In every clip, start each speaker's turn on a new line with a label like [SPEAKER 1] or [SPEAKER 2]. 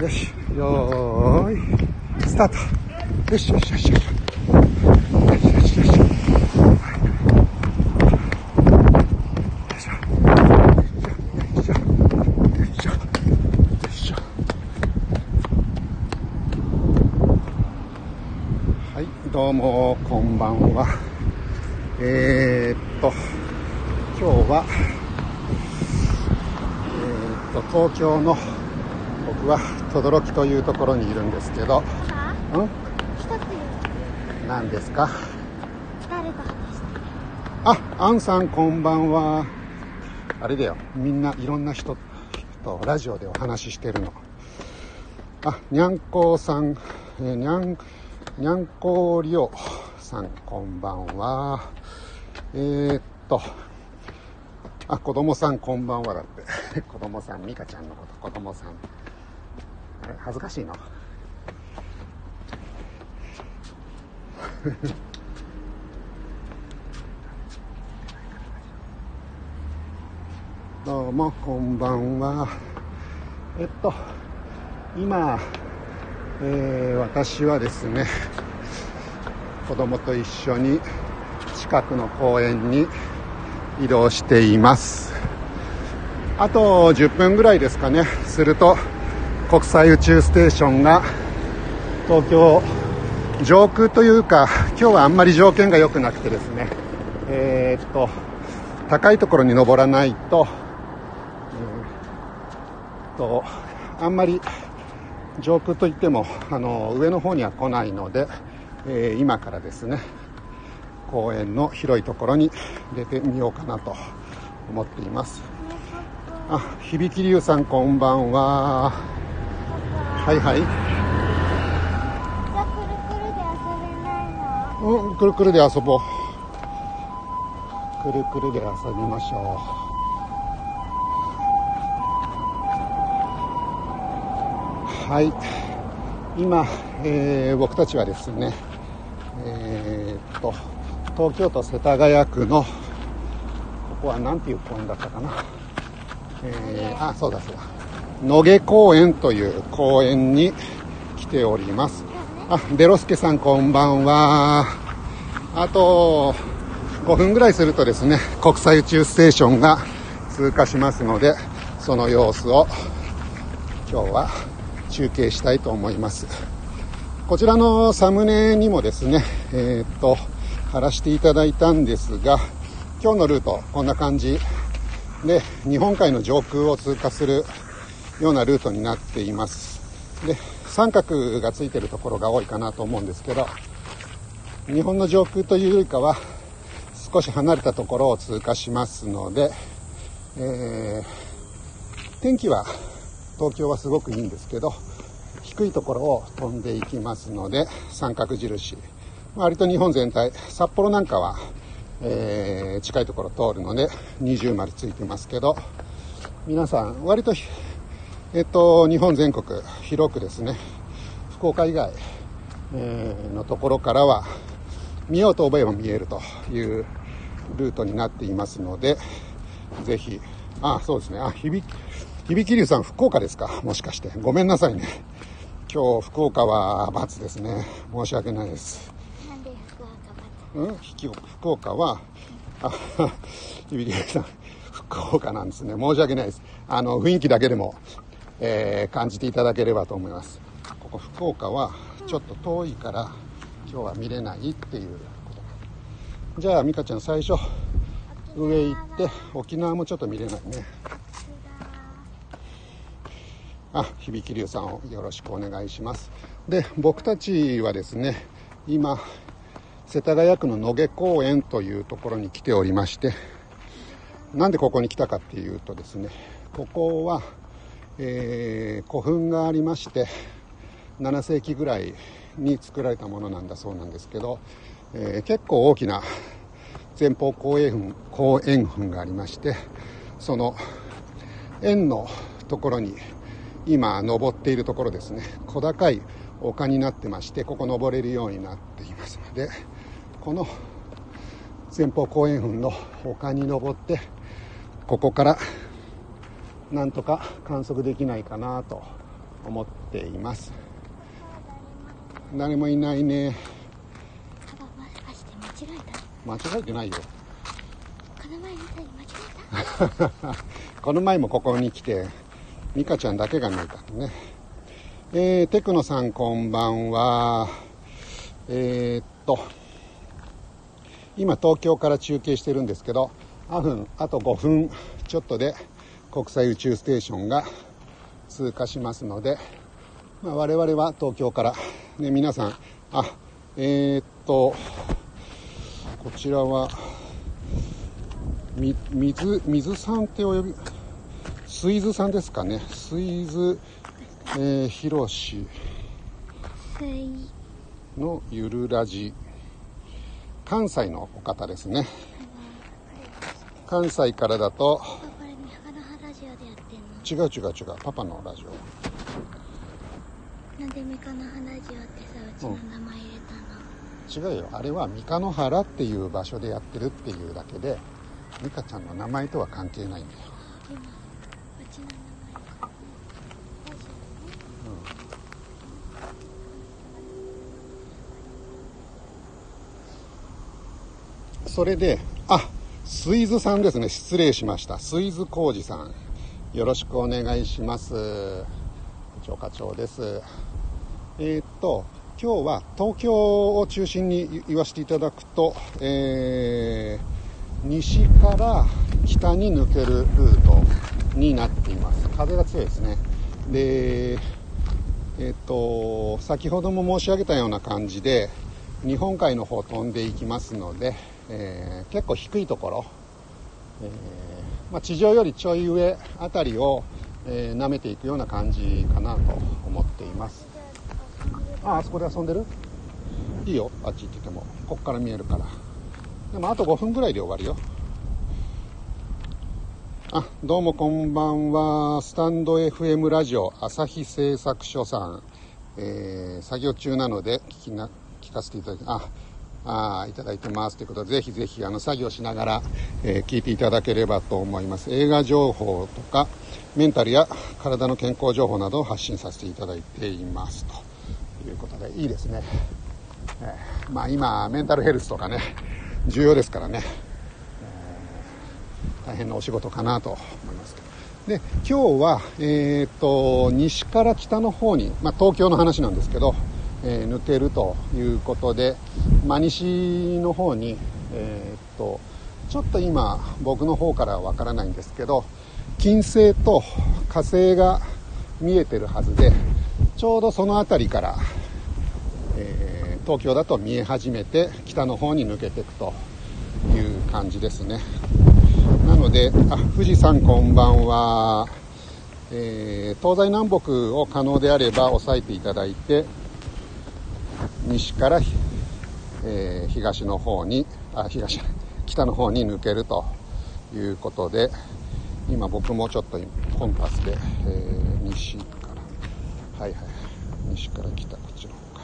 [SPEAKER 1] よし、よーい、スタート。よしよしよしよし。よしよしよし。はいし。よし。よし。はい、どうも、こんばんは。えー、っと、今日は、えー、っと、東京の、は、轟というところにいるんですけど、
[SPEAKER 2] さあ
[SPEAKER 1] ん？何ですか？あ、アンさんこんばんは。あれだよ、みんないろんな人とラジオでお話ししてるの。あ、にゃんこさん、えーにゃん、にゃんこりおさんこんばんは。えー、っと、あ、子供さんこんばんはだって。子供さん、ミカちゃんのこと、子供さん。恥ずかしいの。どうもこんばんは。えっと今、えー私はですね子供と一緒に近くの公園に移動しています。あと10分ぐらいですかね。すると国際宇宙ステーションが東京上空というか今日はあんまり条件が良くなくてですね。えーっと高いところに登らないととあんまり上空といってもあの上の方には来ないので、えー今からですね公園の広いところに出てみようかなと思っています。あ響龍さんこんばんは。はいはい。
[SPEAKER 2] じゃあくるくるで遊べないの？
[SPEAKER 1] うんくるくるで遊ぼう。くるくるで遊びましょう。はい。今、えー僕たちはですねえーっと東京都世田谷区のここは何ていう公園だったかな？えーあそうだそうだ野毛公園という公園に来ております。あデロスケさんこんばんは。あと5分ぐらいするとですね国際宇宙ステーションが通過しますのでその様子を今日は中継したいと思います。こちらのサムネにもですねえーっと貼らせていただいたんですが今日のルートこんな感じ。で日本海の上空を通過するようなルートになっています。で三角がついてるところが多いかなと思うんですけど日本の上空というよりかは少し離れたところを通過しますので、えー天気は東京はすごくいいんですけど低いところを飛んでいきますので三角印。割と日本全体札幌なんかは、えー近いところ通るので二重丸ついてますけど皆さん割とえっと日本全国広くですね福岡以外、えーのところからは見ようと思えば見えるというルートになっていますのでぜひあそうですね。あ響響龍さん福岡ですか？もしかして。ごめんなさいね。今日福岡は×ですね。申し訳ないです。
[SPEAKER 2] なんで福岡？ま
[SPEAKER 1] うん？ひき福岡は、あ、響きさん、福岡なんですね。申し訳ないです。あの、雰囲気だけでも、えー感じていただければと思います。ここ福岡は、ちょっと遠いから、今日は見れないっていうこと。じゃあ、美香ちゃん最初、上行って、沖縄もちょっと見れないね。あ、響龍さんをよろしくお願いします。で、僕たちはですね、今、世田谷区の野毛公園というところに来ておりまして、なんでここに来たかっていうとですね、ここは、えー古墳がありまして、7世紀ぐらいに作られたものなんだそうなんですけど、えー結構大きな前方後円墳後円墳がありまして、その円のところに今登っているところですね。小高い丘になってましてここ登れるようになっていますのでこの前方後円墳の丘に登ってここからなんとか観測できないかなと思っています。誰もいないね。
[SPEAKER 2] パパもしかして間違えた。
[SPEAKER 1] 間違えてないよ
[SPEAKER 2] この前みた。いに間違えた
[SPEAKER 1] この前もここに来て美香ちゃんだけが見えたのね。えー、テクノさんこんばんは。えー、っと今東京から中継してるんですけどあ分あと5分ちょっとで国際宇宙ステーションが通過しますので、まあ、我々は東京から、ね、皆さんあえー、っとこちらはみ水水さんってお呼び水津さんですかね。水津、えー、広し
[SPEAKER 2] 水
[SPEAKER 1] のゆるラジ。関西のお方ですね。関西からだと違う違う違う。パパのラジオ。
[SPEAKER 2] なんで三日の花ラジオってさうちの名前入れたの、
[SPEAKER 1] 違うよ。あれは三日野原っていう場所でやってるっていうだけで美香ちゃんの名前とは関係ないんだよ。
[SPEAKER 2] 今うちの名前。ラジ
[SPEAKER 1] それであ水津さんですね。失礼しました。水津浩二さんよろしくお願いします。部長課長です。えーっと今日は東京を中心に言わせていただくと、えー西から北に抜けるルートになっています。風が強いですね。でえっと先ほども申し上げたような感じで日本海の方飛んでいきますので、えー結構低いところ、えーまあ、地上よりちょい上あたりを、えー舐めていくような感じかなと思っています。ああそこで遊んでる？いいよ。あっち行ってても。こっから見えるから。でもあと5分ぐらいで終わるよ。あどうもこんばんは。スタンド FM ラジオ朝日製作所さん、えー作業中なので聞きな聞かせていただきああいただいてますということでぜひぜひあの作業しながら、えー聞いていただければと思います。映画情報とかメンタルや体の健康情報などを発信させていただいています。ということでいいですね、えーまあ今メンタルヘルスとかね重要ですからね。大変なお仕事かなと思います。けどで今日は、えー、と西から北の方に、まあ、東京の話なんですけど、え抜けるということで、まあ、西の方に、えー、とちょっと今僕の方からはわからないんですけど金星と火星が見えてるはずでちょうどその辺りから、えー東京だと見え始めて北の方に抜けていくという感じですね。なのであ富士山こんばんは、えー東西南北を可能であれば押さえていただいて西から、えー東の方にあ東北の方に抜けるということで今僕もちょっとコンパスで、えー西からはいはい西から北こっちの方か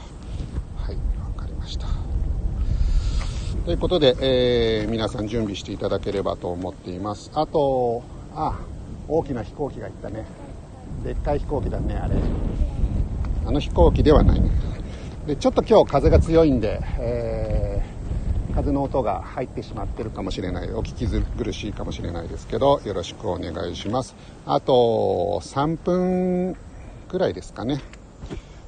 [SPEAKER 1] はいわかりました。ということで、えー皆さん準備していただければと思っています。あとあ大きな飛行機が行ったね。でっかい飛行機だねあれ。あの飛行機ではないね。でちょっと今日風が強いんで、えー風の音が入ってしまってるかもしれない。お聞き苦しいかもしれないですけどよろしくお願いします。あと3分くらいですかね。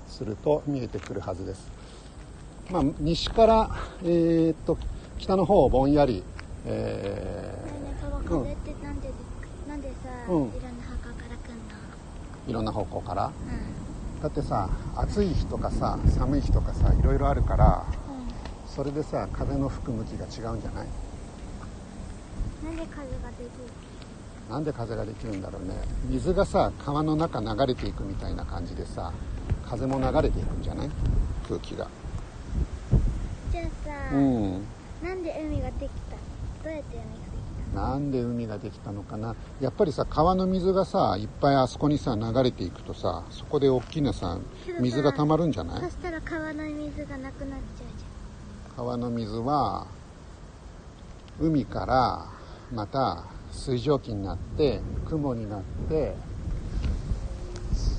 [SPEAKER 1] すると見えてくるはずです。まあ、西から、えーっと北の方ぼんやり、え
[SPEAKER 2] ねえねえパパ風ってなんで、なんでさ、
[SPEAKER 1] うん。
[SPEAKER 2] いろんな方向から来んの？
[SPEAKER 1] ーいろんな方向から？
[SPEAKER 2] う
[SPEAKER 1] だってさ暑い日とかさ寒い日とかさいろいろあるから
[SPEAKER 2] んうん
[SPEAKER 1] それでさ風の吹く向きが違うんじゃない？
[SPEAKER 2] なんで風ができる？
[SPEAKER 1] なんで風ができるんだろうね。水がさ川の中流れていくみたいな感じでさ風も流れていくんじゃない？空気が。
[SPEAKER 2] じゃあさ、
[SPEAKER 1] うん。
[SPEAKER 2] なんで海ができた？どうやって海？が
[SPEAKER 1] なんで海ができたのかな。やっぱりさ川の水がさいっぱいあそこにさ流れていくとさそこで大きなさ水が溜まるんじゃない？
[SPEAKER 2] たそしたら川の水がなくなっちゃうじ
[SPEAKER 1] 川の水は海からまた水蒸気になって雲になって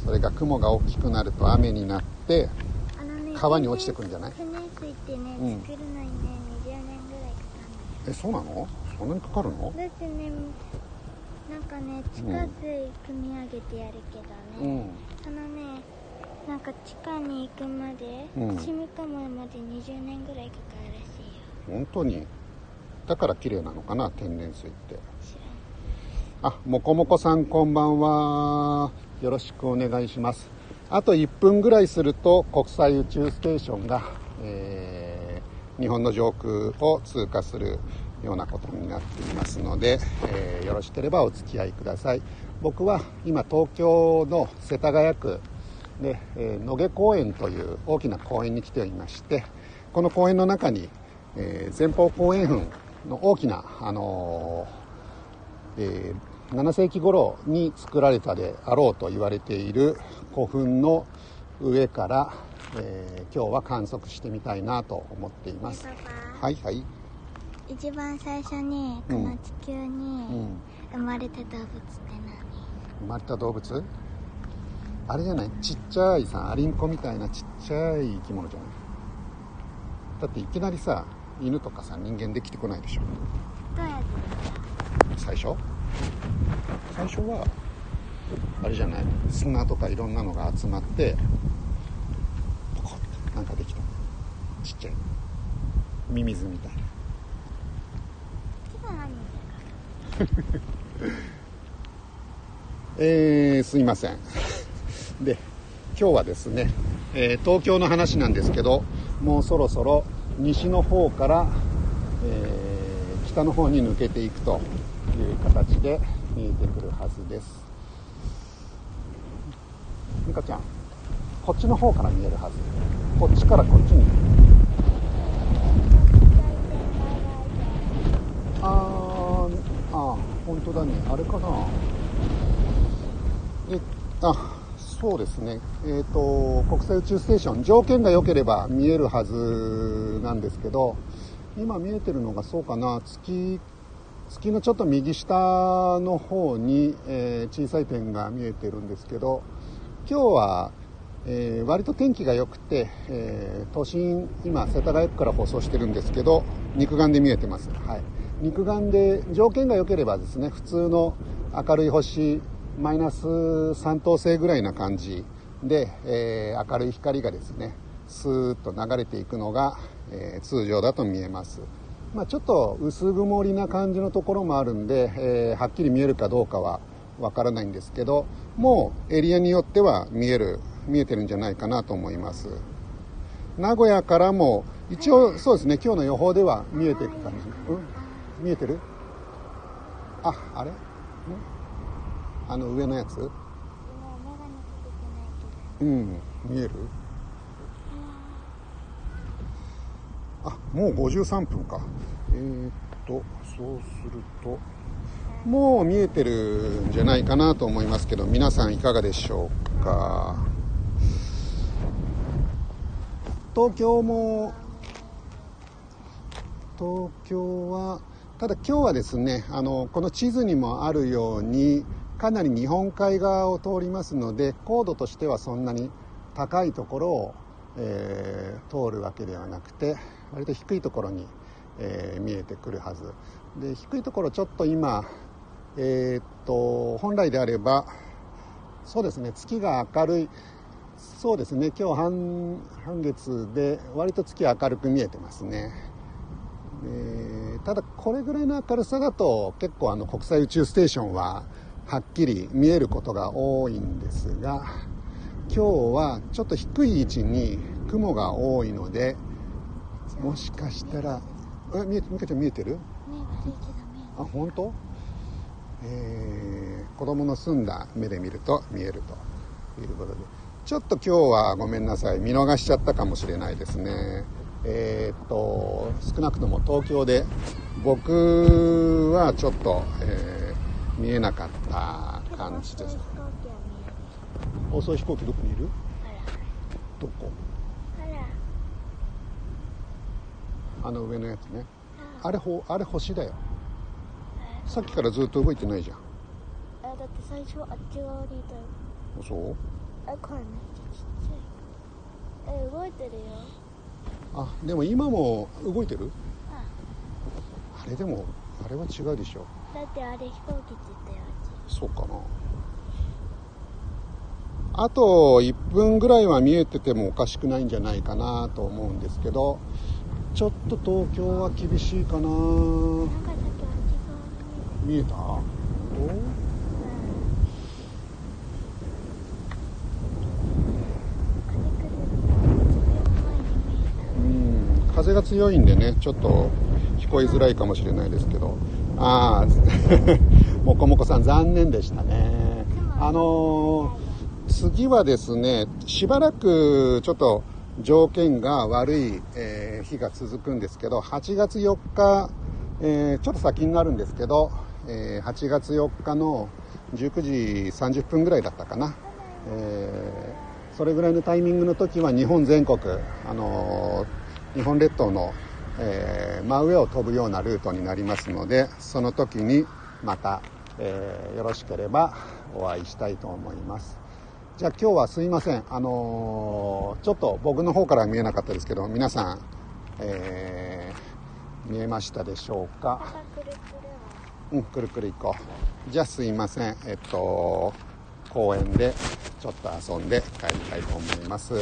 [SPEAKER 1] それが雲が大きくなると雨になって川に落ちてくるんじゃない？
[SPEAKER 2] 天然水ってね、
[SPEAKER 1] うん。
[SPEAKER 2] 作るのにね20年ぐらいかか
[SPEAKER 1] えそうなの？そんなにかかるの？
[SPEAKER 2] だってねなんかね地下水汲み上げてやるけどね、
[SPEAKER 1] うん。
[SPEAKER 2] そのねなんか地下に行くまで、
[SPEAKER 1] うん。
[SPEAKER 2] 染み込むまで20年ぐらいかかるらしいよ。
[SPEAKER 1] 本当に？だから綺麗なのかな天然水って。
[SPEAKER 2] 知
[SPEAKER 1] あもこもこさんこんばんは。よろしくお願いします。あと1分ぐらいすると国際宇宙ステーションが、えー日本の上空を通過するようなことになっていますので、えーよろしければお付き合いください。僕は今東京の世田谷区で、えー野毛公園という大きな公園に来ていましてこの公園の中に、えー前方後円墳の大きな、あのーえー7世紀頃に作られたであろうと言われている古墳の上から、えー今日は観測してみたいなと思っています。はいはい
[SPEAKER 2] 一番最初にこの地球
[SPEAKER 1] う
[SPEAKER 2] に
[SPEAKER 1] ん。
[SPEAKER 2] 生まれた動物って
[SPEAKER 1] 生まれた動物？あれじゃない？ちっちゃいさアリンコみたいなちっちゃい生き物じゃない？だっていきなりさ犬とかさ人間できてこないでしょ。
[SPEAKER 2] 何どうやって？
[SPEAKER 1] 最初？最初はあれじゃない？砂とかいろんなのが集まってポコッとなんかできた。ちっちゃい。ミミズみたいな
[SPEAKER 2] 次は何
[SPEAKER 1] えーすいません。で今日はですね、えー東京の話なんですけどもうそろそろ西の方から、えー北の方に抜けていくという形で見えてくるはずです。美香ちゃんこっちの方から見えるはず。こっちからこっちにあーあー本当だね。あれかな？えあそうですね。えっ、と国際宇宙ステーション。条件が良ければ見えるはずなんですけど今見えてるのがそうかな。月月のちょっと右下の方に、えー小さい点が見えてるんですけど今日は、えー割と天気が良くて、えー都心今世田谷区から放送してるんですけど肉眼で見えてます、はい、肉眼で条件が良ければですね普通の明るい星マイナス3等星ぐらいな感じで、えー明るい光がですねスーッと流れていくのが、えー通常だと見えます。まあ、ちょっと薄曇りな感じのところもあるんで、えーはっきり見えるかどうかはわからないんですけどもうエリアによっては見える見えてるんじゃないかなと思います。名古屋からも一応そうですね今日の予報では見えてる感じ、うん、見えてる？ああれ？んあの上のやつ？
[SPEAKER 2] う
[SPEAKER 1] ん見える？あもう53分か。えー、っとそうするともう見えてるんじゃないかなと思いますけど皆さんいかがでしょうか？東京も東京はただ今日はですねあのこの地図にもあるようにかなり日本海側を通りますので高度としてはそんなに高いところを、えー通るわけではなくて割と低いところに、えー見えてくるはず。で低いところちょっと今えーっと本来であればそうですね月が明るい。そうですね今日半半月で割と月明るく見えてますね。えーただこれぐらいの明るさだと結構あの国際宇宙ステーションははっきり見えることが多いんですが今日はちょっと低い位置に雲が多いのでもしかしたらえみみかちゃん見えてる？あ本当？えー子供の澄んだ目で見ると見えるということで。ちょっと今日はごめんなさい。見逃しちゃったかもしれないですねえーっと少なくとも東京で僕はちょっと、えー見えなかった感じです。遅い飛行機どこにいる？どこ？
[SPEAKER 2] あ
[SPEAKER 1] の上のやつね。
[SPEAKER 2] あ
[SPEAKER 1] れほあれ星だよ。さっきからずっと動いてないじゃん。
[SPEAKER 2] あだって最初あっち側にいたよ。
[SPEAKER 1] そう？
[SPEAKER 2] あこんなちっちゃい。え動いてるよ
[SPEAKER 1] あでも今も動いてる？
[SPEAKER 2] あ
[SPEAKER 1] あれでもあれは違うでしょ。
[SPEAKER 2] だってあれ飛行機って言ったよ
[SPEAKER 1] そうかな。あと1分ぐらいは見えててもおかしくないんじゃないかなと思うんですけどちょっと東京は厳しいかな。見えたおうん風が強いんでねちょっと聞こえづらいかもしれないですけど。ああもこもこさん残念でしたね。あのー次はですねしばらくちょっと条件が悪い、えー日が続くんですけど8月4日、えーちょっと先になるんですけど、え8月4日の19時30分ぐらいだったかな、えそれぐらいのタイミングの時は日本全国、あのー日本列島の、えー真上を飛ぶようなルートになりますのでその時にまた、えーよろしければお会いしたいと思いますじゃあ今日はすいませんあのーちょっと僕の方からは見えなかったですけど皆さん、えー見えましたでしょうか？うん、くるくる行こう。じゃあすいません。えっと、公園でちょっと遊んで帰りたいと思います。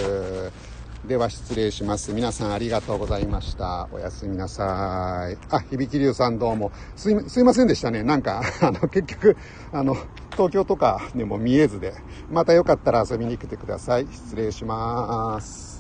[SPEAKER 1] では失礼します。皆さんありがとうございました。おやすみなさい。あ、響龍さんどうも。すいすいませんでしたね。なんか、あの、結局、あの、東京とかでも見えずで、またよかったら遊びに来てください。失礼します。